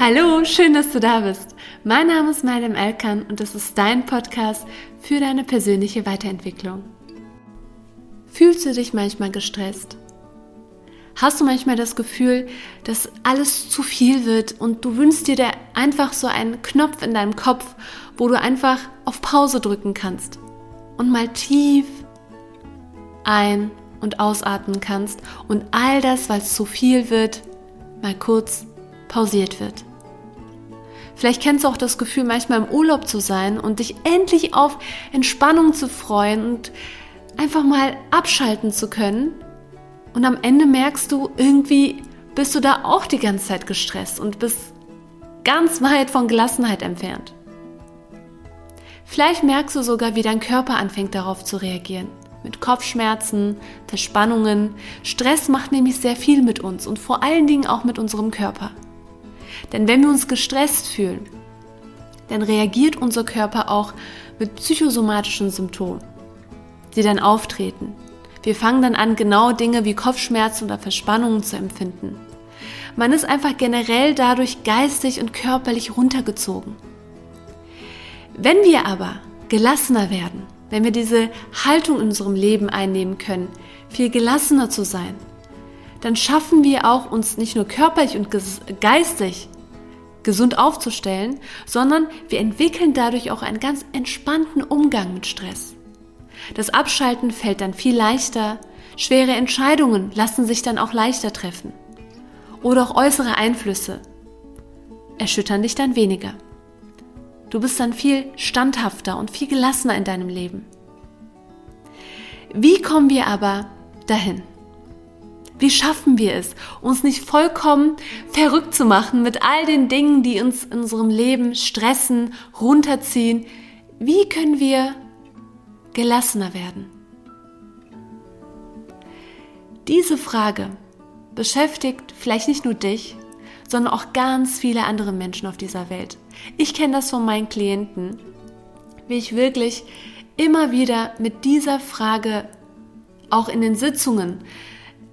Hallo, schön, dass du da bist. Mein Name ist Maidem Elkan und das ist dein Podcast für deine persönliche Weiterentwicklung. Fühlst du dich manchmal gestresst? Hast du manchmal das Gefühl, dass alles zu viel wird und du wünschst dir da einfach so einen Knopf in deinem Kopf, wo du einfach auf Pause drücken kannst und mal tief ein- und ausatmen kannst und all das, es zu viel wird, mal kurz pausiert wird. Vielleicht kennst du auch das Gefühl, manchmal im Urlaub zu sein und dich endlich auf Entspannung zu freuen und einfach mal abschalten zu können. Und am Ende merkst du, irgendwie bist du da auch die ganze Zeit gestresst und bist ganz weit von Gelassenheit entfernt. Vielleicht merkst du sogar, wie dein Körper anfängt darauf zu reagieren. Mit Kopfschmerzen, Verspannungen. Stress macht nämlich sehr viel mit uns und vor allen Dingen auch mit unserem Körper. Denn wenn wir uns gestresst fühlen, dann reagiert unser Körper auch mit psychosomatischen Symptomen, die dann auftreten. Wir fangen dann an, genau Dinge wie Kopfschmerzen oder Verspannungen zu empfinden. Man ist einfach generell dadurch geistig und körperlich runtergezogen. Wenn wir aber gelassener werden, wenn wir diese Haltung in unserem Leben einnehmen können, viel gelassener zu sein, dann schaffen wir auch uns nicht nur körperlich und geistig gesund aufzustellen, sondern wir entwickeln dadurch auch einen ganz entspannten Umgang mit Stress. Das Abschalten fällt dann viel leichter, schwere Entscheidungen lassen sich dann auch leichter treffen. Oder auch äußere Einflüsse erschüttern dich dann weniger. Du bist dann viel standhafter und viel gelassener in deinem Leben. Wie kommen wir aber dahin? Wie schaffen wir es, uns nicht vollkommen verrückt zu machen mit all den Dingen, die uns in unserem Leben stressen, runterziehen? Wie können wir gelassener werden? Diese Frage beschäftigt vielleicht nicht nur dich, sondern auch ganz viele andere Menschen auf dieser Welt. Ich kenne das von meinen Klienten, wie ich wirklich immer wieder mit dieser Frage auch in den Sitzungen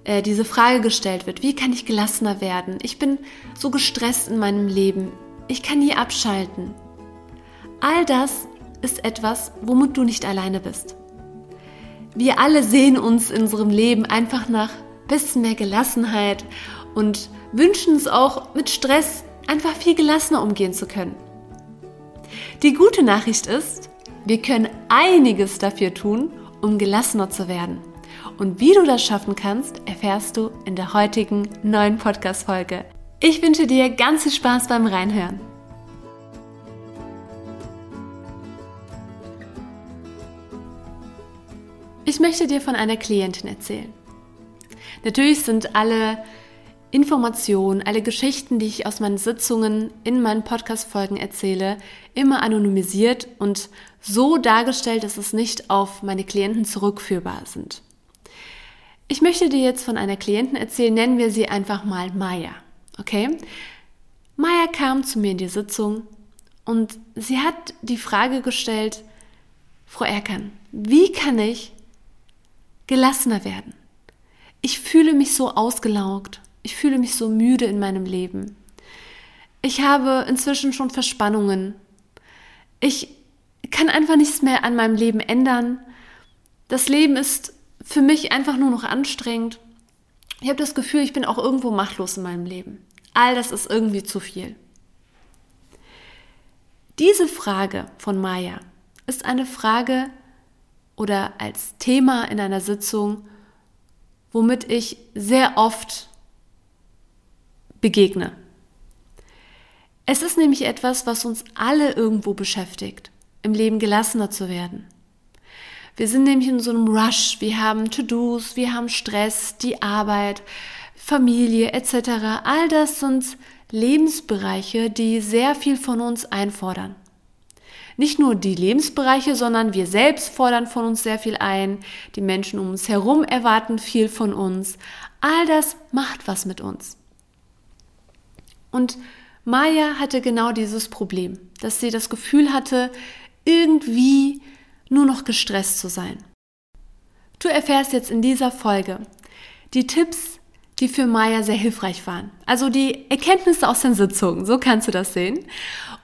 äh, diese Frage gestellt wird, wie kann ich gelassener werden? Ich bin so gestresst in meinem Leben. Ich kann nie abschalten. All das ist etwas, womit du nicht alleine bist. Wir alle sehen uns in unserem Leben einfach nach bisschen mehr Gelassenheit und wünschen es auch mit Stress einfach viel gelassener umgehen zu können. Die gute Nachricht ist, wir können einiges dafür tun, um gelassener zu werden. Und wie du das schaffen kannst, erfährst du in der heutigen neuen Podcast-Folge. Ich wünsche dir ganz viel Spaß beim Reinhören. Ich möchte dir von einer Klientin erzählen. Natürlich sind alle Informationen, alle Geschichten, die ich aus meinen Sitzungen in meinen Podcast-Folgen erzähle, immer anonymisiert und so dargestellt, dass es nicht auf meine Klienten zurückführbar sind. Ich möchte dir jetzt von einer Klientin erzählen, nennen wir sie einfach mal Maya. Okay? Maya kam zu mir in die Sitzung und sie hat die Frage gestellt, Frau Erkan, wie kann ich gelassener werden? Ich fühle mich so ausgelaugt. Ich fühle mich so müde in meinem Leben. Ich habe inzwischen schon Verspannungen. Ich kann einfach nichts mehr an meinem Leben ändern. Das Leben ist für mich einfach nur noch anstrengend. Ich habe das Gefühl, ich bin auch irgendwo machtlos in meinem Leben. All das ist irgendwie zu viel. Diese Frage von Maya ist eine Frage oder als Thema in einer Sitzung, womit ich sehr oft begegne. Es ist nämlich etwas, was uns alle irgendwo beschäftigt, im Leben gelassener zu werden. Wir sind nämlich in so einem Rush. Wir haben To-Dos, wir haben Stress, die Arbeit, Familie etc. All das sind Lebensbereiche, die sehr viel von uns einfordern. Nicht nur die Lebensbereiche, sondern wir selbst fordern von uns sehr viel ein. Die Menschen um uns herum erwarten viel von uns. All das macht was mit uns. Und Maya hatte genau dieses Problem, dass sie das Gefühl hatte, irgendwie nur noch gestresst zu sein. Du erfährst jetzt in dieser Folge die Tipps, die für Maya sehr hilfreich waren. Also die Erkenntnisse aus den Sitzungen, so kannst du das sehen.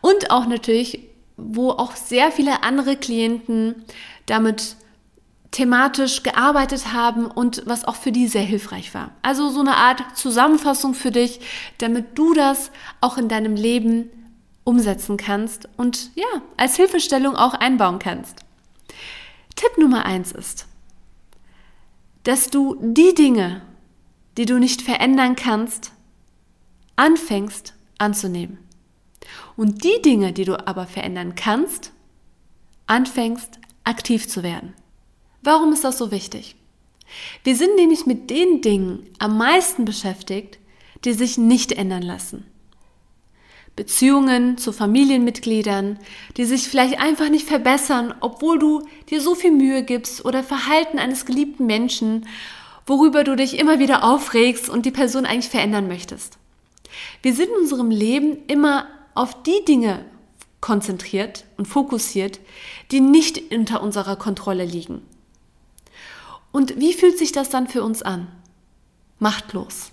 Und auch natürlich, wo auch sehr viele andere Klienten damit thematisch gearbeitet haben und was auch für die sehr hilfreich war. Also so eine Art Zusammenfassung für dich, damit du das auch in deinem Leben umsetzen kannst und ja, als Hilfestellung auch einbauen kannst. Tipp Nummer eins ist, dass du die Dinge, die du nicht verändern kannst, anfängst anzunehmen. Und die Dinge, die du aber verändern kannst, anfängst aktiv zu werden. Warum ist das so wichtig? Wir sind nämlich mit den Dingen am meisten beschäftigt, die sich nicht ändern lassen. Beziehungen zu Familienmitgliedern, die sich vielleicht einfach nicht verbessern, obwohl du dir so viel Mühe gibst oder Verhalten eines geliebten Menschen, worüber du dich immer wieder aufregst und die Person eigentlich verändern möchtest. Wir sind in unserem Leben immer auf die Dinge konzentriert und fokussiert, die nicht unter unserer Kontrolle liegen. Und wie fühlt sich das dann für uns an? Machtlos.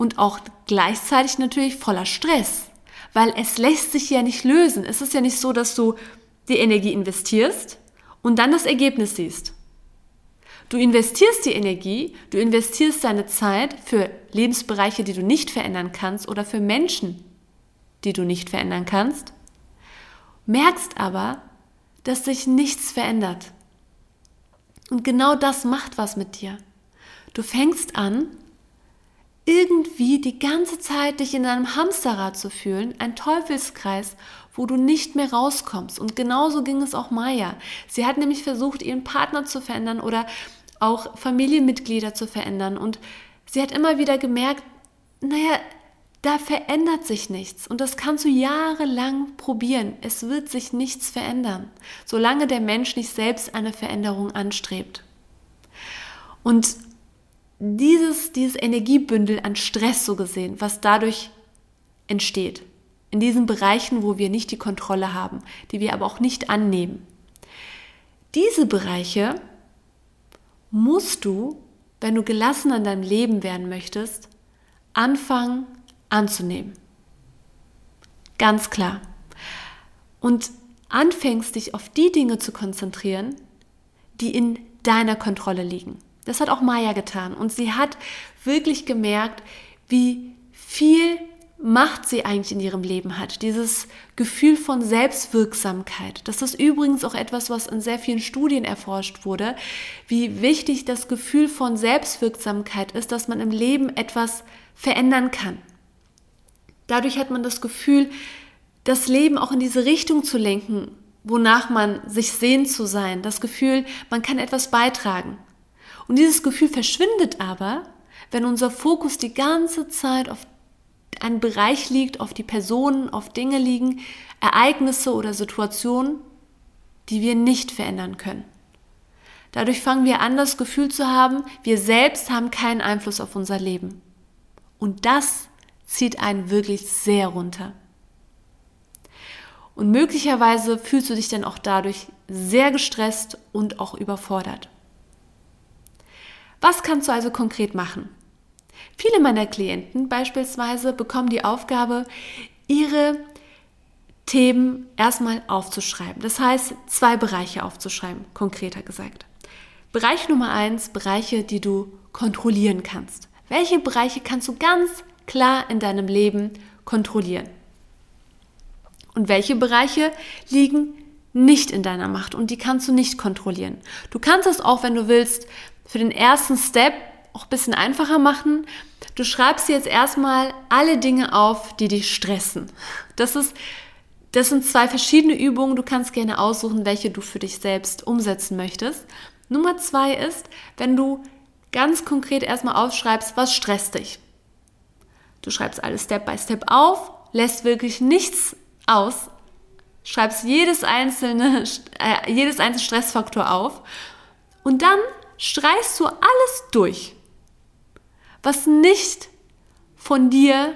Und auch gleichzeitig natürlich voller Stress, weil es lässt sich ja nicht lösen. Es ist ja nicht so, dass du die Energie investierst und dann das Ergebnis siehst. Du investierst die Energie, du investierst deine Zeit für Lebensbereiche, die du nicht verändern kannst oder für Menschen, die du nicht verändern kannst, merkst aber, dass sich nichts verändert. Und genau das macht was mit dir. Du fängst an, irgendwie die ganze Zeit dich in einem Hamsterrad zu fühlen, ein Teufelskreis, wo du nicht mehr rauskommst. Und genauso ging es auch Maya. Sie hat nämlich versucht, ihren Partner zu verändern oder auch Familienmitglieder zu verändern. Und sie hat immer wieder gemerkt, naja, da verändert sich nichts. Und das kannst du jahrelang probieren. Es wird sich nichts verändern, solange der Mensch nicht selbst eine Veränderung anstrebt. Und dieses, dieses Energiebündel an Stress so gesehen, was dadurch entsteht, in diesen Bereichen, wo wir nicht die Kontrolle haben, die wir aber auch nicht annehmen. Diese Bereiche musst du, wenn du gelassen an deinem Leben werden möchtest, anfangen anzunehmen. Ganz klar. Und anfängst dich auf die Dinge zu konzentrieren, die in deiner Kontrolle liegen. Das hat auch Maya getan und sie hat wirklich gemerkt, wie viel Macht sie eigentlich in ihrem Leben hat. Dieses Gefühl von Selbstwirksamkeit. Das ist übrigens auch etwas, was in sehr vielen Studien erforscht wurde, wie wichtig das Gefühl von Selbstwirksamkeit ist, dass man im Leben etwas verändern kann. Dadurch hat man das Gefühl, das Leben auch in diese Richtung zu lenken, wonach man sich sehnt zu sein. Das Gefühl, man kann etwas beitragen. Und dieses Gefühl verschwindet aber, wenn unser Fokus die ganze Zeit auf einen Bereich liegt, auf die Personen, auf Dinge liegen, Ereignisse oder Situationen, die wir nicht verändern können. Dadurch fangen wir an, das Gefühl zu haben, wir selbst haben keinen Einfluss auf unser Leben. Und das zieht einen wirklich sehr runter. Und möglicherweise fühlst du dich dann auch dadurch sehr gestresst und auch überfordert. Was kannst du also konkret machen? Viele meiner Klienten beispielsweise bekommen die Aufgabe, ihre Themen erstmal aufzuschreiben. Das heißt, zwei Bereiche aufzuschreiben, konkreter gesagt. Bereich Nummer eins, Bereiche, die du kontrollieren kannst. Welche Bereiche kannst du ganz klar in deinem Leben kontrollieren. Und welche Bereiche liegen nicht in deiner Macht und die kannst du nicht kontrollieren. Du kannst es auch, wenn du willst, für den ersten Step auch ein bisschen einfacher machen. Du schreibst jetzt erstmal alle Dinge auf, die dich stressen. Das ist das sind zwei verschiedene Übungen. Du kannst gerne aussuchen, welche du für dich selbst umsetzen möchtest. Nummer zwei ist, wenn du ganz konkret erstmal aufschreibst, was stresst dich. Du schreibst alles Step by Step auf, lässt wirklich nichts aus, schreibst jedes einzelne, äh, jedes einzelne Stressfaktor auf und dann streichst du alles durch, was nicht von dir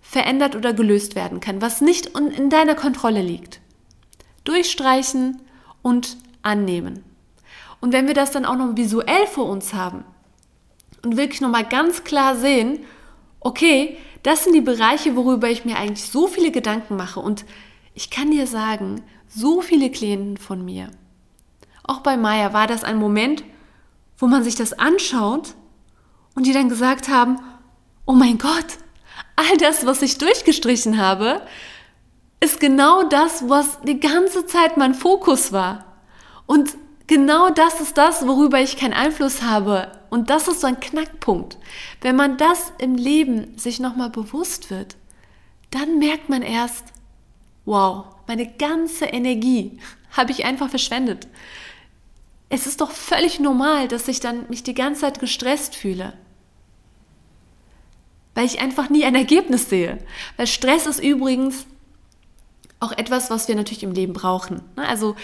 verändert oder gelöst werden kann, was nicht in deiner Kontrolle liegt. Durchstreichen und annehmen. Und wenn wir das dann auch noch visuell vor uns haben, und wirklich nochmal ganz klar sehen, okay, das sind die Bereiche, worüber ich mir eigentlich so viele Gedanken mache. Und ich kann dir sagen, so viele Klienten von mir, auch bei Maya war das ein Moment, wo man sich das anschaut und die dann gesagt haben, oh mein Gott, all das, was ich durchgestrichen habe, ist genau das, was die ganze Zeit mein Fokus war. Und genau das ist das, worüber ich keinen Einfluss habe. Und das ist so ein Knackpunkt. Wenn man das im Leben sich nochmal bewusst wird, dann merkt man erst, wow, meine ganze Energie habe ich einfach verschwendet. Es ist doch völlig normal, dass ich dann mich die ganze Zeit gestresst fühle. Weil ich einfach nie ein Ergebnis sehe. Weil Stress ist übrigens auch etwas, was wir natürlich im Leben brauchen. Ne? Also,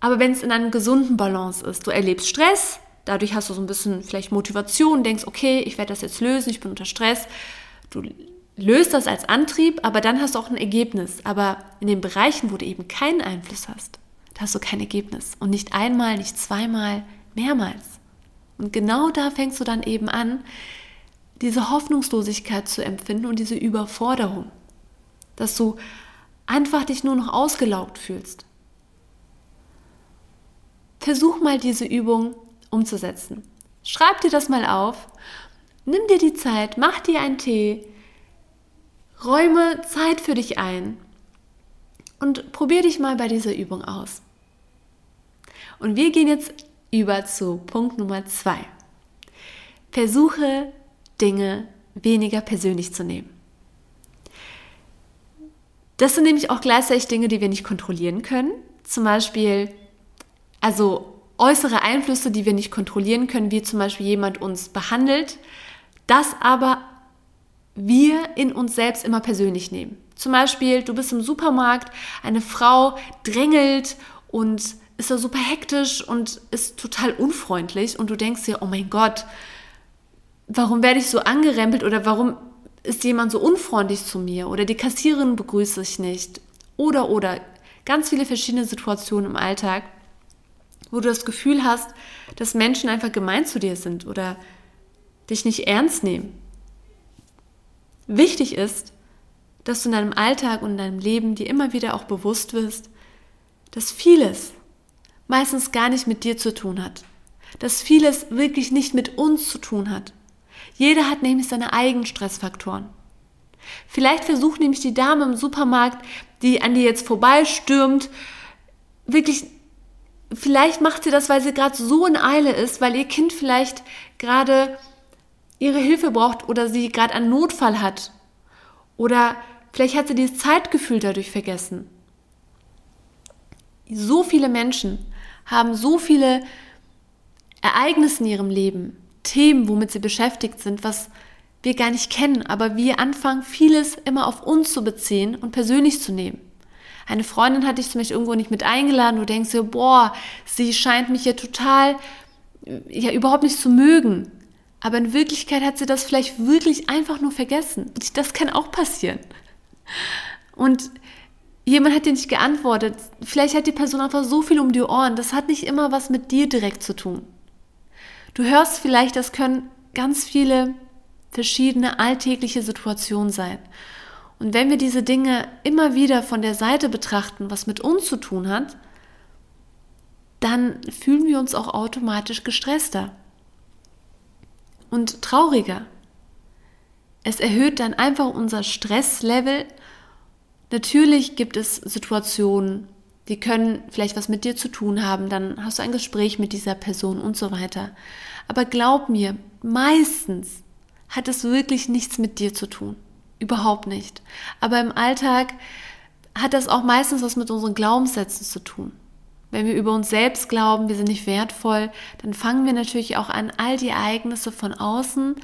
aber wenn es in einem gesunden Balance ist, du erlebst Stress, dadurch hast du so ein bisschen vielleicht Motivation, denkst, okay, ich werde das jetzt lösen, ich bin unter Stress. Du löst das als Antrieb, aber dann hast du auch ein Ergebnis. Aber in den Bereichen, wo du eben keinen Einfluss hast, da hast du kein Ergebnis. Und nicht einmal, nicht zweimal, mehrmals. Und genau da fängst du dann eben an, diese Hoffnungslosigkeit zu empfinden und diese Überforderung. Dass du einfach dich nur noch ausgelaugt fühlst. Versuch mal diese Übung umzusetzen. Schreib dir das mal auf, nimm dir die Zeit, mach dir einen Tee, räume Zeit für dich ein und probier dich mal bei dieser Übung aus. Und wir gehen jetzt über zu Punkt Nummer zwei. Versuche Dinge weniger persönlich zu nehmen. Das sind nämlich auch gleichzeitig Dinge, die wir nicht kontrollieren können. Zum Beispiel, also äußere Einflüsse, die wir nicht kontrollieren können, wie zum Beispiel jemand uns behandelt, das aber wir in uns selbst immer persönlich nehmen. Zum Beispiel, du bist im Supermarkt, eine Frau drängelt und ist da super hektisch und ist total unfreundlich und du denkst dir, oh mein Gott, warum werde ich so angerempelt oder warum ist jemand so unfreundlich zu mir oder die Kassiererin begrüße ich nicht oder oder ganz viele verschiedene Situationen im Alltag, wo du das Gefühl hast, dass Menschen einfach gemein zu dir sind oder dich nicht ernst nehmen. Wichtig ist, dass du in deinem Alltag und in deinem Leben dir immer wieder auch bewusst wirst, dass vieles meistens gar nicht mit dir zu tun hat, dass vieles wirklich nicht mit uns zu tun hat, jeder hat nämlich seine eigenen Stressfaktoren. Vielleicht versucht nämlich die Dame im Supermarkt, die an dir jetzt vorbeistürmt, wirklich, vielleicht macht sie das, weil sie gerade so in Eile ist, weil ihr Kind vielleicht gerade ihre Hilfe braucht oder sie gerade einen Notfall hat. Oder vielleicht hat sie dieses Zeitgefühl dadurch vergessen. So viele Menschen haben so viele Ereignisse in ihrem Leben, Themen, womit sie beschäftigt sind, was wir gar nicht kennen, aber wir anfangen, vieles immer auf uns zu beziehen und persönlich zu nehmen. Eine Freundin hat dich zum Beispiel irgendwo nicht mit eingeladen, du denkst dir, boah, sie scheint mich ja total, ja, überhaupt nicht zu mögen. Aber in Wirklichkeit hat sie das vielleicht wirklich einfach nur vergessen. Das kann auch passieren. Und jemand hat dir nicht geantwortet. Vielleicht hat die Person einfach so viel um die Ohren. Das hat nicht immer was mit dir direkt zu tun. Du hörst vielleicht, das können ganz viele verschiedene alltägliche Situationen sein. Und wenn wir diese Dinge immer wieder von der Seite betrachten, was mit uns zu tun hat, dann fühlen wir uns auch automatisch gestresster und trauriger. Es erhöht dann einfach unser Stresslevel. Natürlich gibt es Situationen, die können vielleicht was mit dir zu tun haben, dann hast du ein Gespräch mit dieser Person und so weiter. Aber glaub mir, meistens hat es wirklich nichts mit dir zu tun. Überhaupt nicht. Aber im Alltag hat das auch meistens was mit unseren Glaubenssätzen zu tun. Wenn wir über uns selbst glauben, wir sind nicht wertvoll, dann fangen wir natürlich auch an, all die Ereignisse von außen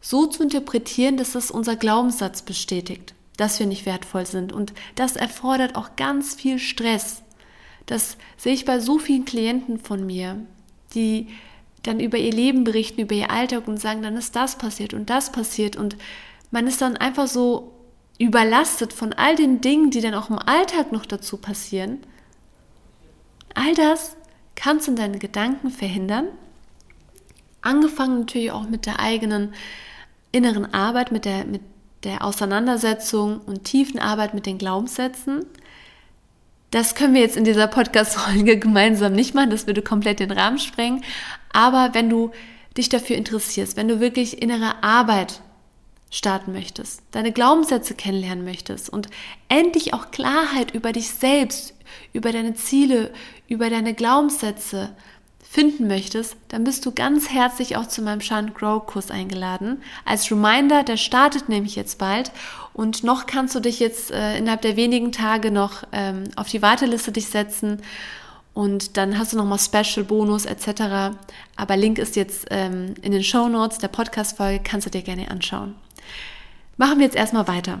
so zu interpretieren, dass das unser Glaubenssatz bestätigt, dass wir nicht wertvoll sind. Und das erfordert auch ganz viel Stress. Das sehe ich bei so vielen Klienten von mir, die dann über ihr Leben berichten, über ihr Alltag und sagen, dann ist das passiert und das passiert und man ist dann einfach so überlastet von all den Dingen, die dann auch im Alltag noch dazu passieren. All das kannst du in deinen Gedanken verhindern, Angefangen natürlich auch mit der eigenen inneren Arbeit, mit der, mit der Auseinandersetzung und tiefen Arbeit mit den Glaubenssätzen. Das können wir jetzt in dieser Podcast-Folge gemeinsam nicht machen, das würde komplett den Rahmen sprengen. Aber wenn du dich dafür interessierst, wenn du wirklich innere Arbeit starten möchtest, deine Glaubenssätze kennenlernen möchtest und endlich auch Klarheit über dich selbst, über deine Ziele, über deine Glaubenssätze finden möchtest, dann bist du ganz herzlich auch zu meinem Shine Grow Kurs eingeladen. Als Reminder, der startet nämlich jetzt bald und noch kannst du dich jetzt äh, innerhalb der wenigen Tage noch ähm, auf die Warteliste dich setzen und dann hast du nochmal Special Bonus etc. Aber Link ist jetzt ähm, in den Show Notes der Podcast-Folge, kannst du dir gerne anschauen. Machen wir jetzt erstmal weiter.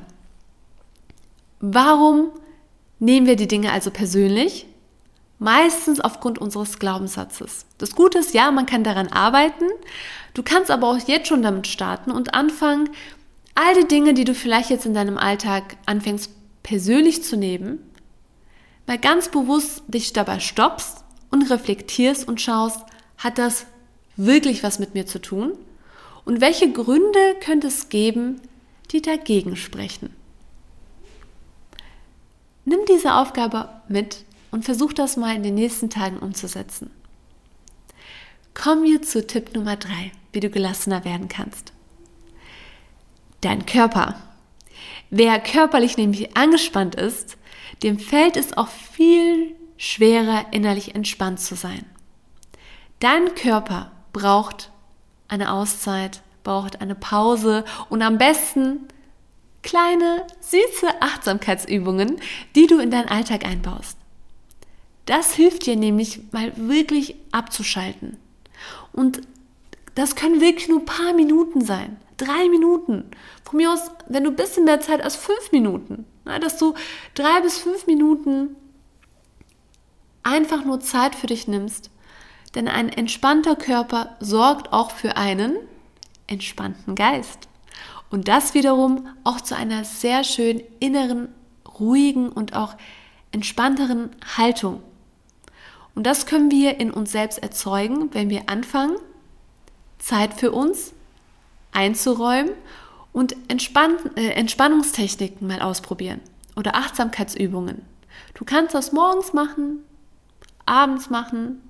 Warum nehmen wir die Dinge also persönlich? Meistens aufgrund unseres Glaubenssatzes. Das Gute ist, ja, man kann daran arbeiten. Du kannst aber auch jetzt schon damit starten und anfangen, all die Dinge, die du vielleicht jetzt in deinem Alltag anfängst persönlich zu nehmen, mal ganz bewusst dich dabei stoppst und reflektierst und schaust, hat das wirklich was mit mir zu tun? Und welche Gründe könnte es geben, die dagegen sprechen? Nimm diese Aufgabe mit und versuch das mal in den nächsten Tagen umzusetzen. Kommen wir zu Tipp Nummer drei, wie du gelassener werden kannst. Dein Körper. Wer körperlich nämlich angespannt ist, dem fällt es auch viel schwerer, innerlich entspannt zu sein. Dein Körper braucht eine Auszeit, braucht eine Pause und am besten kleine, süße Achtsamkeitsübungen, die du in deinen Alltag einbaust. Das hilft dir nämlich mal wirklich abzuschalten. Und das können wirklich nur ein paar Minuten sein. Drei Minuten. Von mir aus, wenn du ein bisschen mehr Zeit als fünf Minuten. Na, dass du drei bis fünf Minuten einfach nur Zeit für dich nimmst. Denn ein entspannter Körper sorgt auch für einen entspannten Geist. Und das wiederum auch zu einer sehr schön inneren, ruhigen und auch entspannteren Haltung. Und das können wir in uns selbst erzeugen, wenn wir anfangen, Zeit für uns einzuräumen und Entspann äh, Entspannungstechniken mal ausprobieren oder Achtsamkeitsübungen. Du kannst das morgens machen, abends machen.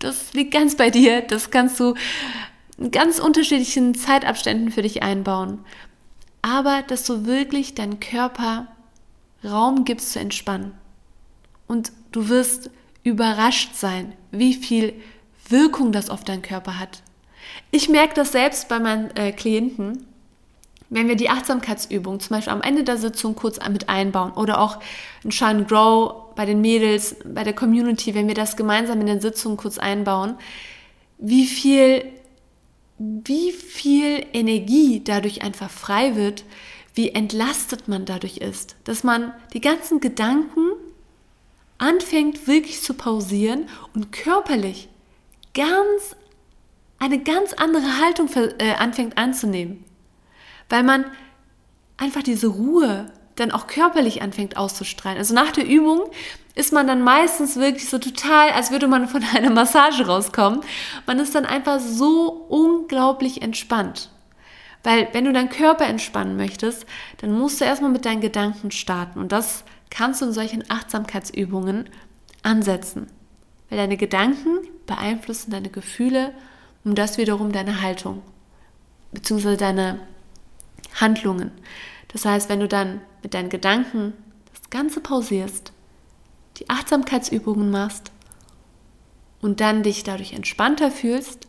Das liegt ganz bei dir. Das kannst du in ganz unterschiedlichen Zeitabständen für dich einbauen. Aber dass du wirklich deinen Körper Raum gibst zu entspannen. Und du wirst überrascht sein, wie viel Wirkung das auf deinen Körper hat. Ich merke das selbst bei meinen äh, Klienten, wenn wir die Achtsamkeitsübung zum Beispiel am Ende der Sitzung kurz mit einbauen oder auch ein Shine Grow bei den Mädels, bei der Community, wenn wir das gemeinsam in den Sitzungen kurz einbauen, wie viel, wie viel Energie dadurch einfach frei wird, wie entlastet man dadurch ist, dass man die ganzen Gedanken anfängt wirklich zu pausieren und körperlich ganz eine ganz andere Haltung äh, anfängt anzunehmen, weil man einfach diese Ruhe dann auch körperlich anfängt auszustrahlen. Also nach der Übung ist man dann meistens wirklich so total, als würde man von einer Massage rauskommen. Man ist dann einfach so unglaublich entspannt. Weil wenn du deinen Körper entspannen möchtest, dann musst du erstmal mit deinen Gedanken starten. Und das kannst du in solchen Achtsamkeitsübungen ansetzen. Weil deine Gedanken beeinflussen deine Gefühle und das wiederum deine Haltung bzw. deine Handlungen. Das heißt, wenn du dann mit deinen Gedanken das Ganze pausierst, die Achtsamkeitsübungen machst und dann dich dadurch entspannter fühlst,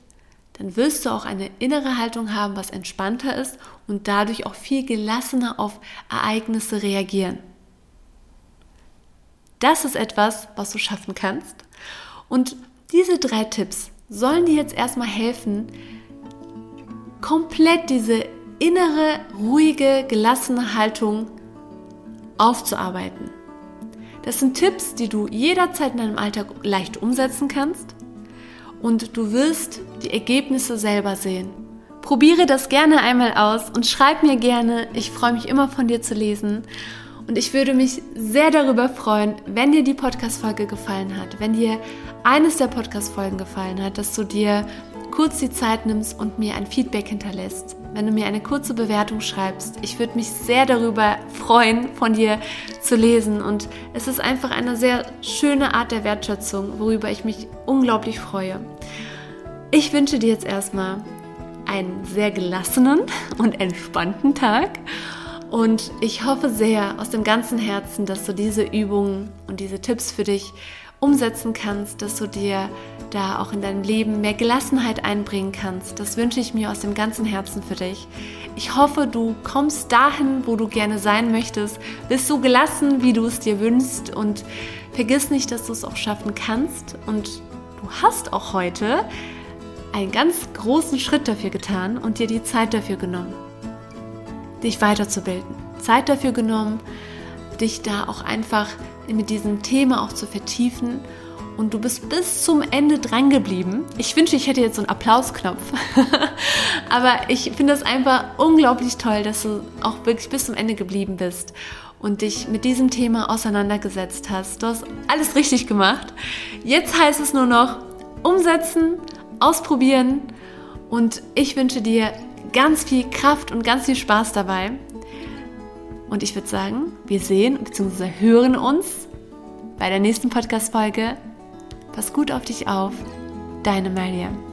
dann wirst du auch eine innere Haltung haben, was entspannter ist und dadurch auch viel gelassener auf Ereignisse reagieren. Das ist etwas, was du schaffen kannst. Und diese drei Tipps sollen dir jetzt erstmal helfen, komplett diese innere, ruhige, gelassene Haltung aufzuarbeiten. Das sind Tipps, die du jederzeit in deinem Alltag leicht umsetzen kannst und du wirst die Ergebnisse selber sehen. Probiere das gerne einmal aus und schreib mir gerne. Ich freue mich immer von dir zu lesen. Und ich würde mich sehr darüber freuen, wenn dir die Podcast-Folge gefallen hat, wenn dir eines der Podcast-Folgen gefallen hat, dass du dir kurz die Zeit nimmst und mir ein Feedback hinterlässt, wenn du mir eine kurze Bewertung schreibst. Ich würde mich sehr darüber freuen, von dir zu lesen. Und es ist einfach eine sehr schöne Art der Wertschätzung, worüber ich mich unglaublich freue. Ich wünsche dir jetzt erstmal einen sehr gelassenen und entspannten Tag. Und ich hoffe sehr aus dem ganzen Herzen, dass du diese Übungen und diese Tipps für dich umsetzen kannst, dass du dir da auch in deinem Leben mehr Gelassenheit einbringen kannst. Das wünsche ich mir aus dem ganzen Herzen für dich. Ich hoffe, du kommst dahin, wo du gerne sein möchtest, bist so gelassen, wie du es dir wünschst und vergiss nicht, dass du es auch schaffen kannst und du hast auch heute einen ganz großen Schritt dafür getan und dir die Zeit dafür genommen, dich weiterzubilden. Zeit dafür genommen, dich da auch einfach mit diesem Thema auch zu vertiefen und du bist bis zum Ende dran geblieben. Ich wünsche, ich hätte jetzt so einen Applausknopf. Aber ich finde es einfach unglaublich toll, dass du auch wirklich bis zum Ende geblieben bist und dich mit diesem Thema auseinandergesetzt hast. Du hast alles richtig gemacht. Jetzt heißt es nur noch umsetzen, ausprobieren und ich wünsche dir ganz viel Kraft und ganz viel Spaß dabei. Und ich würde sagen, wir sehen bzw. hören uns bei der nächsten Podcast-Folge. Pass gut auf dich auf. Deine Mariam.